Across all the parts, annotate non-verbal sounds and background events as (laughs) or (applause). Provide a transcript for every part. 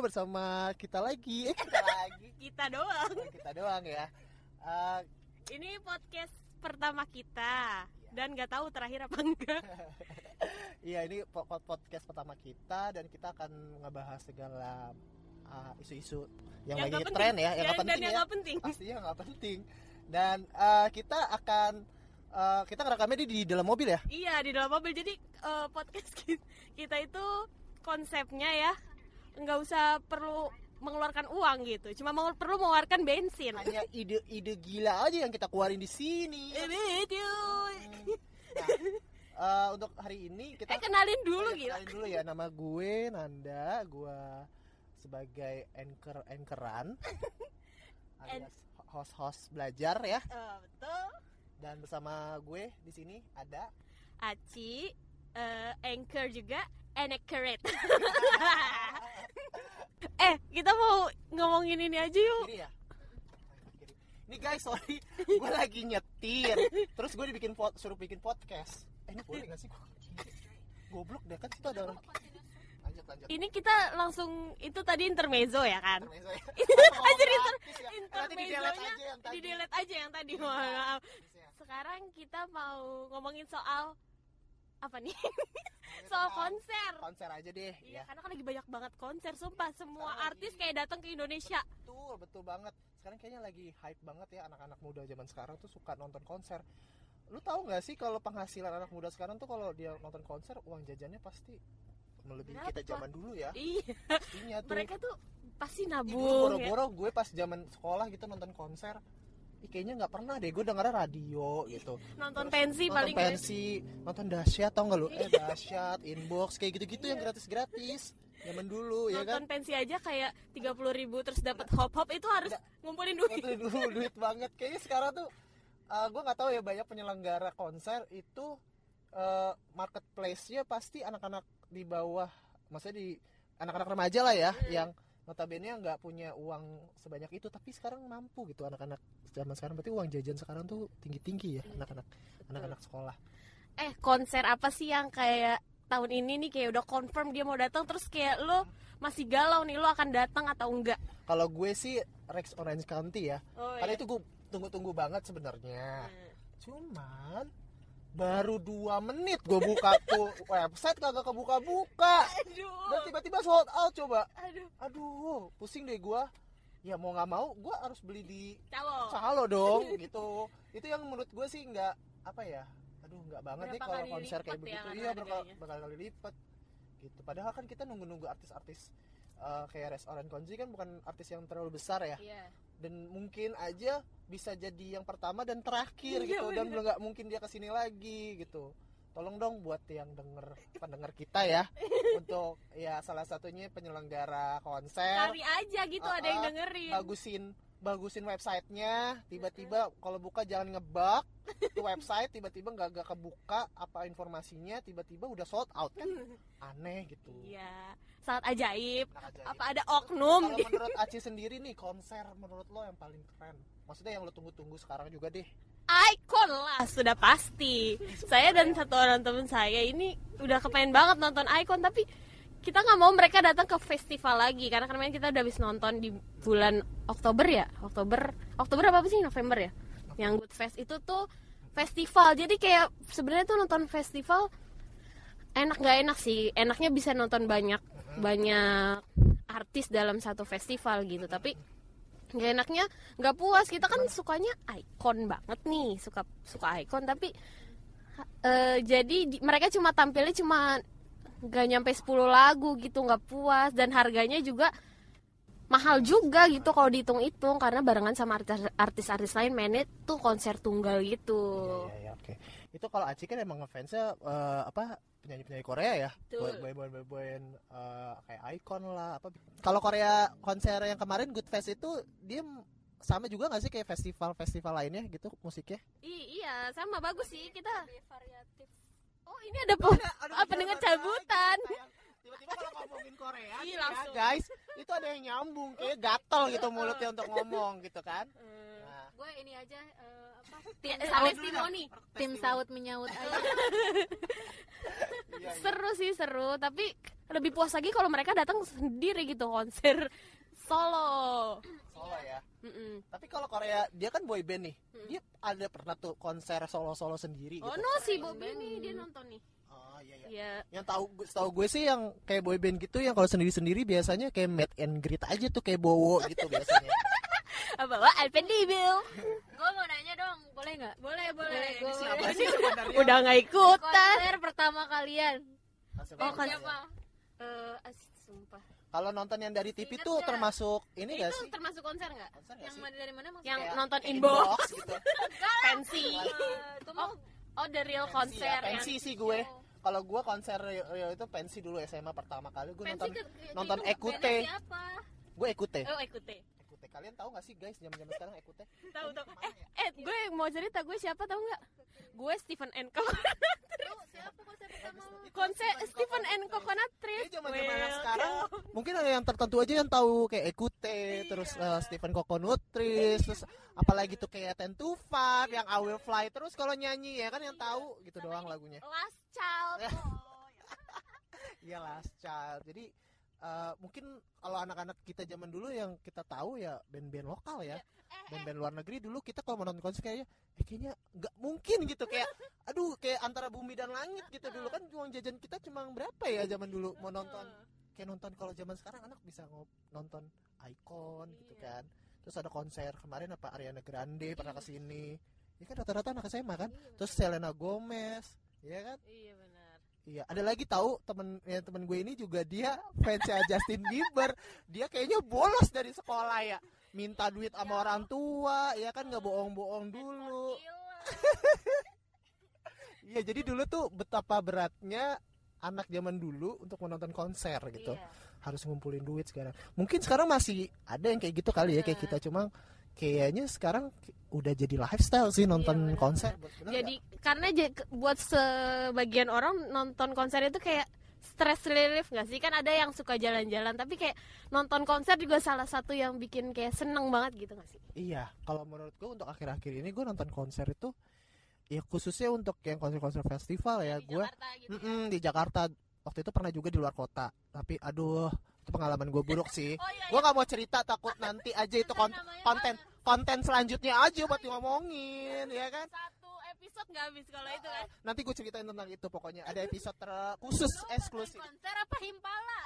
bersama kita lagi. Eh (laughs) kita lagi. Kita doang. kita doang ya. Uh, Ini podcast pertama kita dan nggak tahu terakhir apa enggak. (laughs) Iya ini po- po- podcast pertama kita dan kita akan ngebahas segala uh, isu-isu yang, lagi nggak tren ya, yang nggak penting yang ya. penting. Pastinya nggak penting. Dan uh, kita akan uh, kita ngerekamnya di, di dalam mobil ya. Iya di dalam mobil. Jadi eh, podcast (laughs) ki- kita itu konsepnya ya nggak usah perlu mengeluarkan uang gitu. Cuma mau perlu mengeluarkan bensin. Hanya ide-ide gila aja yang kita keluarin di sini. Eh, video. Nah, uh, untuk hari ini kita Eh kenalin dulu Oh, ya, gila. kenalin dulu ya nama gue Nanda, gue sebagai anchor anchoran (laughs) alias host-host belajar ya. Eh, betul. Dan bersama gue di sini ada Aci, eh, anchor juga, and accurate. (laughs) eh, kita mau ngomongin ini aja yuk. kiri ya. Kiri. Ini guys, sorry, gue lagi nyetir. Terus gue dibikin pod, suruh bikin podcast. Eh, ini boleh gak sih? Goblok deh kan situ ada orang. Lanjut lanjut. Ini kita langsung itu tadi intermezzo ya kan? Intermezzo ya. (laughs) Anjir, inter- ya. Intermezzonya di-delete aja yang tadi. Di delete aja yang tadi. Mohon maaf. Gratis ya. Sekarang kita mau ngomongin soal apa nih? Soal konser. konser aja deh Iya, ya. karena kan lagi banyak banget konser, sumpah semua Sekarang artis lagi- kayak datang ke Indonesia. Betul, betul banget. Sekarang kayaknya lagi hype banget ya anak-anak muda zaman sekarang tuh suka nonton konser. Lu tahu nggak sih kalau penghasilan anak muda sekarang tuh kalau dia nonton konser uang jajannya pasti melebihi Berapa? kita zaman dulu ya. Iya, Pastinya tuh. mereka tuh pasti nabung. ya. boro-boro gue pas zaman sekolah gitu nonton konser. Ih, kayaknya nggak pernah deh gue dengarnya radio gitu. Nonton Terus pensi nonton paling pensi, nonton dahsyat tau nggak lu? Eh dahsyat, inbox kayak gitu-gitu yang Iya. gratis-gratis. Zaman dulu ya kan. nonton pensi aja kayak 30 ribu terus dapat hop hop itu harus Udah. ngumpulin duit dulu (laughs) duit banget kayaknya sekarang tuh gue nggak tahu ya banyak penyelenggara konser itu uh, marketplace-nya pasti anak-anak di bawah maksudnya di anak-anak remaja lah ya Hmm. yang notabene nggak punya uang sebanyak itu tapi sekarang mampu gitu anak-anak zaman sekarang berarti uang jajan sekarang tuh tinggi-tinggi ya Iya, anak-anak anak-anak sekolah. Eh konser apa sih yang kayak tahun ini nih kayak udah confirm dia mau datang terus kayak lo masih galau nih lo akan datang atau enggak? Kalau gue sih Rex Orange County ya. Oh, karena itu gue tunggu-tunggu banget sebenarnya. Hmm. Cuman baru dua menit gue buka tuh (laughs) website kagak kebuka-buka. Aduh. Dan tiba-tiba sold out coba. Aduh. Aduh pusing deh gue ya mau nggak mau gue harus beli di calo. Calo dong (laughs) gitu. Itu yang menurut gue sih nggak apa ya aduh nggak banget Berapa nih kalau konser kayak ya begitu. kan iya berkali, harganya. berkali lipat gitu. Padahal kan kita nunggu-nunggu artis-artis eh, kayak Res Orange Konji kan bukan artis yang terlalu besar ya. Iya. Dan mungkin aja bisa jadi yang pertama dan terakhir Iya, gitu. Dan bener. nggak mungkin dia ke sini lagi gitu tolong dong buat yang denger pendengar kita ya. (laughs) Untuk ya salah satunya penyelenggara konser. Cari aja gitu Ah, ada yang dengerin. bagusin bagusin websitenya. Tiba-tiba kalau buka jangan ngebug tuh website tiba-tiba nggak nggak kebuka apa informasinya tiba-tiba udah sold out kan? (laughs) Aneh gitu. Iya. Sangat ajaib. Nah, ajaib. apa ada oknum? Kalau menurut (laughs) Aci sendiri nih konser menurut lo yang paling keren? Maksudnya yang lo tunggu-tunggu sekarang juga deh Icon lah sudah pasti. Saya dan satu orang teman saya ini udah kepengen banget nonton Icon tapi kita nggak mau mereka datang ke festival lagi karena kemarin kita udah habis nonton di bulan Oktober ya? Oktober Oktober apa sih? November ya? Yang Good Fest. Itu tuh festival. Jadi kayak sebenarnya tuh nonton festival enak nggak enak sih. Enaknya bisa nonton banyak banyak artis dalam satu festival gitu. Tapi nggak enaknya nggak puas. Kita kan sukanya icon banget nih. Suka suka icon tapi eh, jadi di- mereka cuma tampilnya cuma nggak nyampe 10 lagu gitu nggak puas. Dan harganya juga mahal juga gitu kalau dihitung-hitung karena barengan sama artis- artis-artis lain mainnya tuh konser tunggal gitu. Iya, iya, oke. Itu kalau Aci kan emang ngefansnya eh, apa penyanyi-penyanyi Korea ya, boy boy boy boy eh, kayak Icon lah apa. Kalau Korea konser yang kemarin Good Fest itu dia sama juga nggak sih kayak festival-festival lainnya gitu musiknya? I- iya sama bagus sih kita oh ini ada po apa pendengar cabutan Tiba-tiba kalau ngomongin Korea Iya, nih ya, langsung. guys, itu ada yang nyambung kayak gatel gitu mulutnya untuk ngomong gitu kan. Nah, gue ini aja eh, apa tim tim saut testimoni tim saut menyaut aja. (laughs) seru sih seru. Tapi lebih puas lagi kalau mereka datang sendiri gitu konser solo. Solo ya? Mm-mm. tapi kalau Korea dia kan boy band nih. Dia ada pernah tuh konser solo solo sendiri oh gitu? no si Bobby nih. Dia nonton nih. Oh iya iya. Ya yang tahu tahu gue sih yang kayak boy band gitu yang kalau sendiri sendiri biasanya kayak meet and greet aja tuh kayak bowo gitu biasanya. (laughs) Bawa Alpendibil gue mau nanya boleh nggak? Boleh boleh Boleh, gua siapa boleh. sih (laughs) sebenarnya? Udah nggak ikutan konser pertama kalian. Oh, kan- siapa Eh, as- sumpah. Kalau nonton yang dari TV Ingat tuh termasuk ini gak itu sih? termasuk konser nggak? Yang sih? mana dari mana maksudnya? Yang nonton inbox. gitu. (laughs) Pensi Eh, itu mah oh the real Pensi konser ya, yang pensi sih gue. Kalau gue konser Rio itu pensi dulu SMA pertama kali. Gue pensi nonton ke- nonton Ekute. gue ikute oh Ekute ikute kalian tahu gak sih guys jam jam sekarang ikute (laughs) tahu tahu. Eh eh gue mau cerita gue siapa tahu nggak? Gue Stephen Lu (laughs) siapa pertama konser Stephen and Coconut Trees Ini zaman zaman Welcome. sekarang mungkin ada yang tertentu aja yang tahu kayak Ekute, terus eh, Stephen Coconutris, terus apalagi tuh kayak Ten to Five, yang I Will Fly, terus kalau nyanyi ya kan yang tahu gitu doang lagunya. Last Child (laughs) Ya. oh, Iya Last Child. Jadi eh, mungkin kalau anak-anak kita zaman dulu yang kita tahu ya band-band lokal ya. Band-band luar negeri dulu kita kalau mau nonton konser kayaknya eh, kayaknya nggak mungkin gitu. Kayak aduh kayak antara bumi dan langit gitu. Dulu kan uang jajan kita cuma berapa ya zaman dulu mau nonton? Kayak nonton kalau zaman sekarang anak bisa nonton Icon gitu Iya. kan. Terus ada konser kemarin apa Ariana Grande pernah ke sini ya kan rata-rata anak SMA kan. Terus Selena Gomez ya kan? Iya benar iya ada lagi tahu temen ya temen gue ini juga dia fansnya Justin Bieber. Dia kayaknya bolos dari sekolah ya. Minta duit sama orang tua ya kan nggak bohong-bohong dulu. iya jadi dulu tuh betapa beratnya anak zaman dulu untuk menonton konser gitu. Iya. harus ngumpulin duit sekarang. Mungkin sekarang masih ada yang kayak gitu kali ya kayak Bener. kita. Cuma kayaknya sekarang udah jadi lifestyle sih nonton Iya, bener, konser. Bener jadi karena ja- ke- buat sebagian orang nonton konser itu kayak stress relief nggak sih kan ada yang suka jalan-jalan tapi kayak nonton konser juga salah satu yang bikin kayak seneng banget gitu nggak sih? Iya, kalau menurut gue untuk akhir-akhir ini gue nonton konser itu ya khususnya untuk yang konser-konser festival ya gue gitu ya. Di Jakarta waktu itu pernah juga di luar kota tapi aduh itu pengalaman gue buruk sih. Oh iya, gue nggak mau cerita takut nanti aja itu kon- konten konten selanjutnya aja buat ngomongin ya kan? Satu episode nggak habis kalau itu kan? Nanti gue ceritain tentang itu pokoknya. Ada episode ter- khusus eksklusif. konser apa himpala?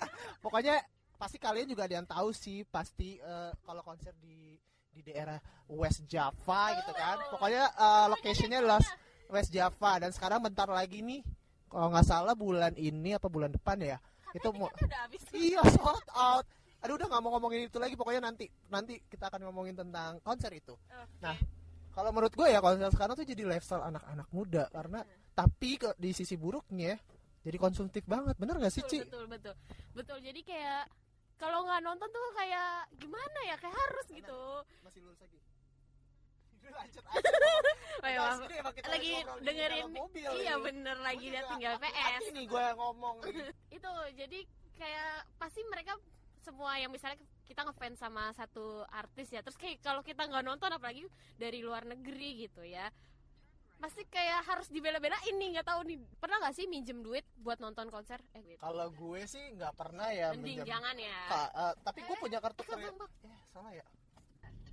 (laughs) Pokoknya pasti kalian juga ada yang tahu sih pasti eh, kalau konser di di daerah West Java gitu kan. Pokoknya eh, locationnya Los West Java. Dan sekarang bentar lagi nih kalau nggak salah bulan ini apa bulan depan ya itu mau iya sold out. Aduh udah nggak mau ngomongin itu lagi. Pokoknya nanti nanti kita akan ngomongin tentang konser itu. Nah, kalau menurut gue ya konser sekarang tuh jadi lifestyle anak-anak muda. Karena tapi ke, di sisi buruknya jadi konsumtif banget. Bener gak sih Ci? betul, betul. Betul. Jadi kayak kalau nggak nonton tuh kayak gimana ya? Kayak harus gitu. Masih lurus lagi lanjut aja. (laughs) Emang kita lagi dengerin mobil iya ini. bener lagi dia tinggal PS nih gue ngomong (laughs) itu jadi kayak pasti mereka semua yang misalnya kita ngefans sama satu artis ya terus kayak kalau kita nggak nonton apalagi dari luar negeri gitu ya pasti kayak harus dibela-belain nih nggak tahu nih. Pernah nggak sih minjem duit buat nonton konser? Eh wait. kalau gue sih nggak pernah ya mending minjam jangan ya. Ka- eh, tapi gue punya kartu Eh, kredit eh salah ya.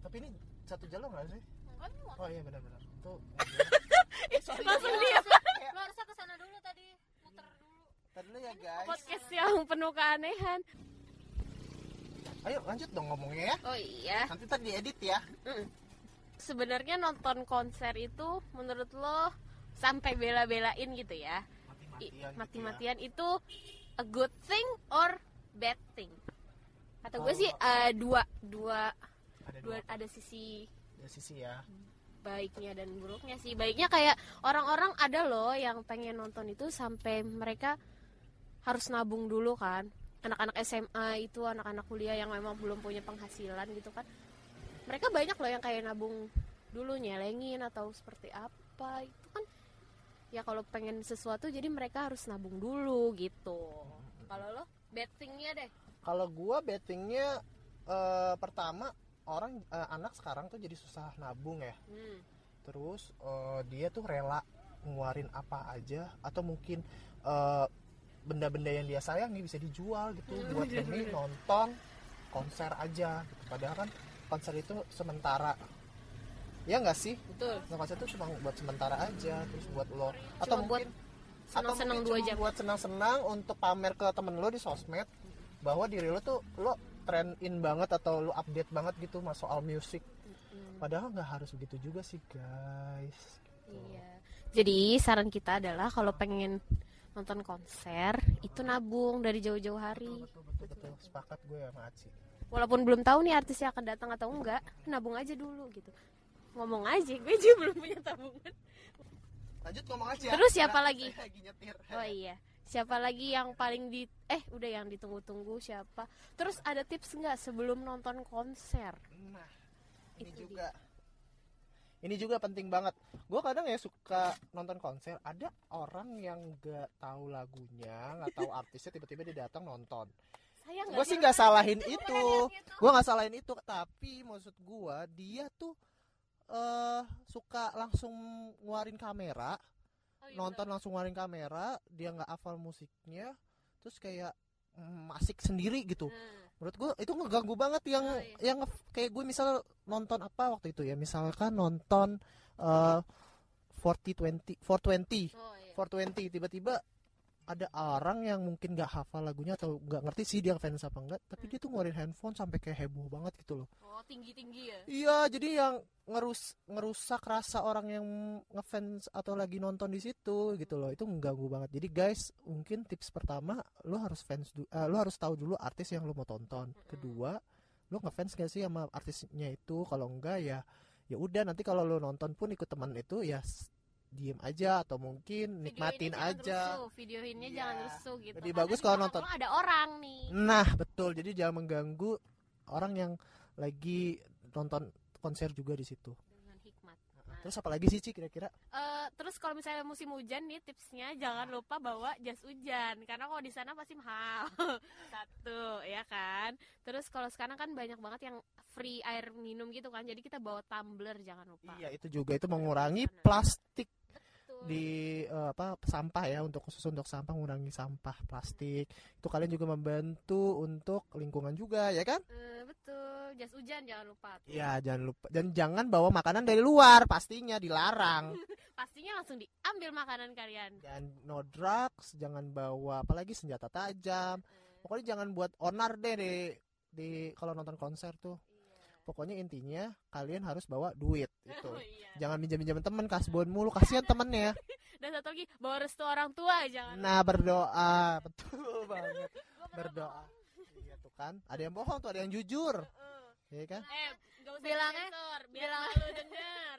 Tapi ini satu jalur nggak sih Kan oh iya benar-benar. Tuh (laughs) langsung dia (laughs) lu harusnya ke sana dulu tadi. Muter dulu. Tadi dulu ya guys. podcast yang penuh keanehan. Ayo lanjut dong ngomongnya ya. Oh iya. Nanti tadi diedit ya. Sebenarnya nonton konser itu menurut lo sampai bela-belain gitu ya? Mati-matian gitu ya. mati-matian itu a good thing or bad thing? Kata gue Oh. sih eh, dua dua ada dua dua ada sisi ada sisi ya. Baiknya dan buruknya sih. Baiknya kayak orang-orang ada loh yang pengen nonton itu sampai mereka harus nabung dulu kan. Anak-anak SMA itu anak-anak kuliah yang memang belum punya penghasilan gitu kan. Mereka banyak loh yang kayak nabung dulu nyelengin atau seperti apa itu kan. Ya kalau pengen sesuatu jadi mereka harus nabung dulu gitu. Kalau lo bettingnya deh. Kalau gua bettingnya eh, pertama orang eh, anak sekarang tuh jadi susah nabung ya. Hmm. terus eh, dia tuh rela ngeluarin apa aja atau mungkin eh, benda-benda yang dia sayangi bisa dijual gitu buat (laughs) demi nonton konser aja gitu. padahal kan konser itu sementara. Ya nggak sih? Betul. Nah, konser itu cuma buat sementara aja terus buat lo. Atau Cuma buat mungkin senang-senang atau dua jam. buat senang-senang untuk pamer ke temen lo di sosmed bahwa diri lo tuh lo trend in banget atau lo update banget gitu mas soal musik padahal nggak harus begitu juga sih guys Iya. Jadi saran kita adalah kalau pengen nonton konser itu nabung dari jauh-jauh hari. betul betul betul sepakat gue sama Aci Walaupun belum tahu nih artisnya akan datang atau enggak, nabung aja dulu gitu. Ngomong aja, (laughs) gue juga belum punya tabungan. lanjut ngomong aja Terus siapa lagi? saya (laughs) lagi nyetir Oh iya. Siapa lagi yang paling di eh udah yang ditunggu-tunggu siapa? Terus ada tips nggak sebelum nonton konser? Nah, ini Itu juga ini juga penting banget. Gue kadang ya suka nonton konser. Ada orang yang nggak tahu lagunya, nggak tahu artisnya, tiba-tiba dia datang nonton. Gue sih nggak salahin itu. Gue nggak salahin itu. Tapi maksud gue dia tuh eh suka langsung ngeluarin kamera, Oh, iya, nonton langsung ngeluarin kamera. Dia nggak hafal musiknya, terus kayak mm, asik sendiri gitu Nah, menurut gue itu ngeganggu banget yang Oh, iya. yang kayak gue misal nonton apa waktu itu ya misalkan nonton uh, 4020 420 oh iya. 420 tiba-tiba ada orang yang mungkin nggak hafal lagunya atau nggak ngerti sih dia fans apa enggak tapi dia tuh ngeluarin handphone sampai kayak heboh banget gitu loh. Oh, tinggi-tinggi ya. iya jadi yang ngerus ngerusak rasa orang yang ngefans atau lagi nonton di situ gitu loh itu mengganggu banget. Jadi guys mungkin tips pertama lo harus fans eh, lo harus tahu dulu artis yang lo mau tonton. Kedua lo ngefans gak sih sama artisnya itu? Kalau enggak ya ya udah nanti kalau lo nonton pun ikut teman itu ya diem aja atau mungkin nikmatin jangan aja rusuh, videoinnya Iya. jangan rusuh gitu. Lebih bagus kalau nonton. ada orang nih. Nah, betul. Jadi jangan mengganggu orang yang lagi nonton konser juga di situ. Dengan hikmat. Nah, Terus apa lagi sih, Ci kira-kira? Eh, terus kalau misalnya musim hujan nih tipsnya jangan lupa bawa jas hujan karena kalau di sana pasti mahal (laughs) satu ya kan terus kalau sekarang kan banyak banget yang free air minum gitu kan jadi kita bawa tumbler jangan lupa Iya, itu juga itu mengurangi Sana. plastik. Di eh, apa sampah ya untuk khusus untuk sampah mengurangi sampah plastik. Itu kalian juga membantu untuk lingkungan juga, ya kan? Eh, betul jas hujan jangan lupa tuh. Iya, jangan lupa dan jangan bawa makanan dari luar, pastinya dilarang. (laughs) pastinya langsung diambil makanan kalian Dan no drugs, jangan bawa apalagi senjata tajam. Pokoknya jangan buat onar deh di di kalau nonton konser tuh. Pokoknya intinya kalian harus bawa duit (laughs) itu. Oh, iya. Jangan minjem-minjem temen kasbon mulu, kasihan temennya. (laughs) dan satu lagi bawa restu orang tua jangan Nah, berdoa, (laughs) betul banget. Berdoa. Iya tuh kan. Ada yang bohong tuh, ada yang jujur. Iya kan? eh gak usah Bilangnya- biar bilang- lu denger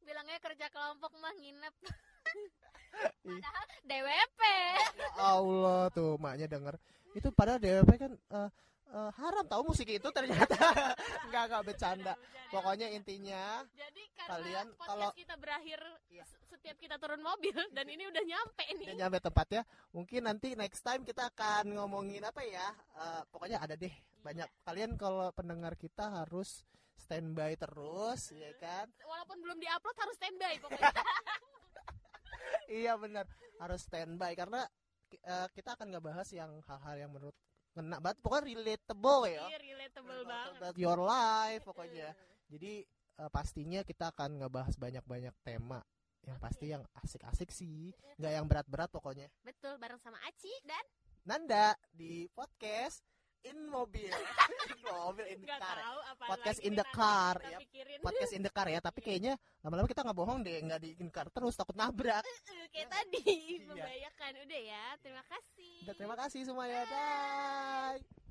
Bilangnya kerja kelompok mah nginep. Ih. Padahal DWP. Ya Allah tuh maknya denger. Itu padahal DWP kan eh, eh, haram tahu musik itu ternyata. (laughs) Enggak enggak bercanda. Pokoknya intinya Jadi karena Kalian kalau- kita berakhir Iya. se- setiap kita turun mobil (laughs) dan ini udah nyampe nih. udah nyampe tempatnya. Mungkin nanti next time kita akan ngomongin apa ya? Eh, pokoknya ada deh banyak. Kalian kalau pendengar kita harus standby terus, ya kan? Walaupun belum diupload harus standby pokoknya. (laughs) iya benar harus standby karena eh, kita akan nggak bahas yang hal-hal yang menurut ngena banget pokoknya relatable ya. Iya, relatable banget. about your life pokoknya jadi eh, pastinya kita akan ngebahas banyak-banyak tema yang pasti yang asik-asik sih. Nggak yang berat-berat pokoknya. Betul, bareng sama Aci dan Nanda di podcast in mobil (laughs) in mobil in the car tahu apa Podcast in the car, ya. pikirin. podcast in the car ya tapi kayaknya lama-lama kita nggak bohong deh nggak di in car terus takut nabrak Eh, Kayak (laughs) tadi Iya. membahayakan. Udah ya, terima kasih. Udah, terima kasih semuanya bye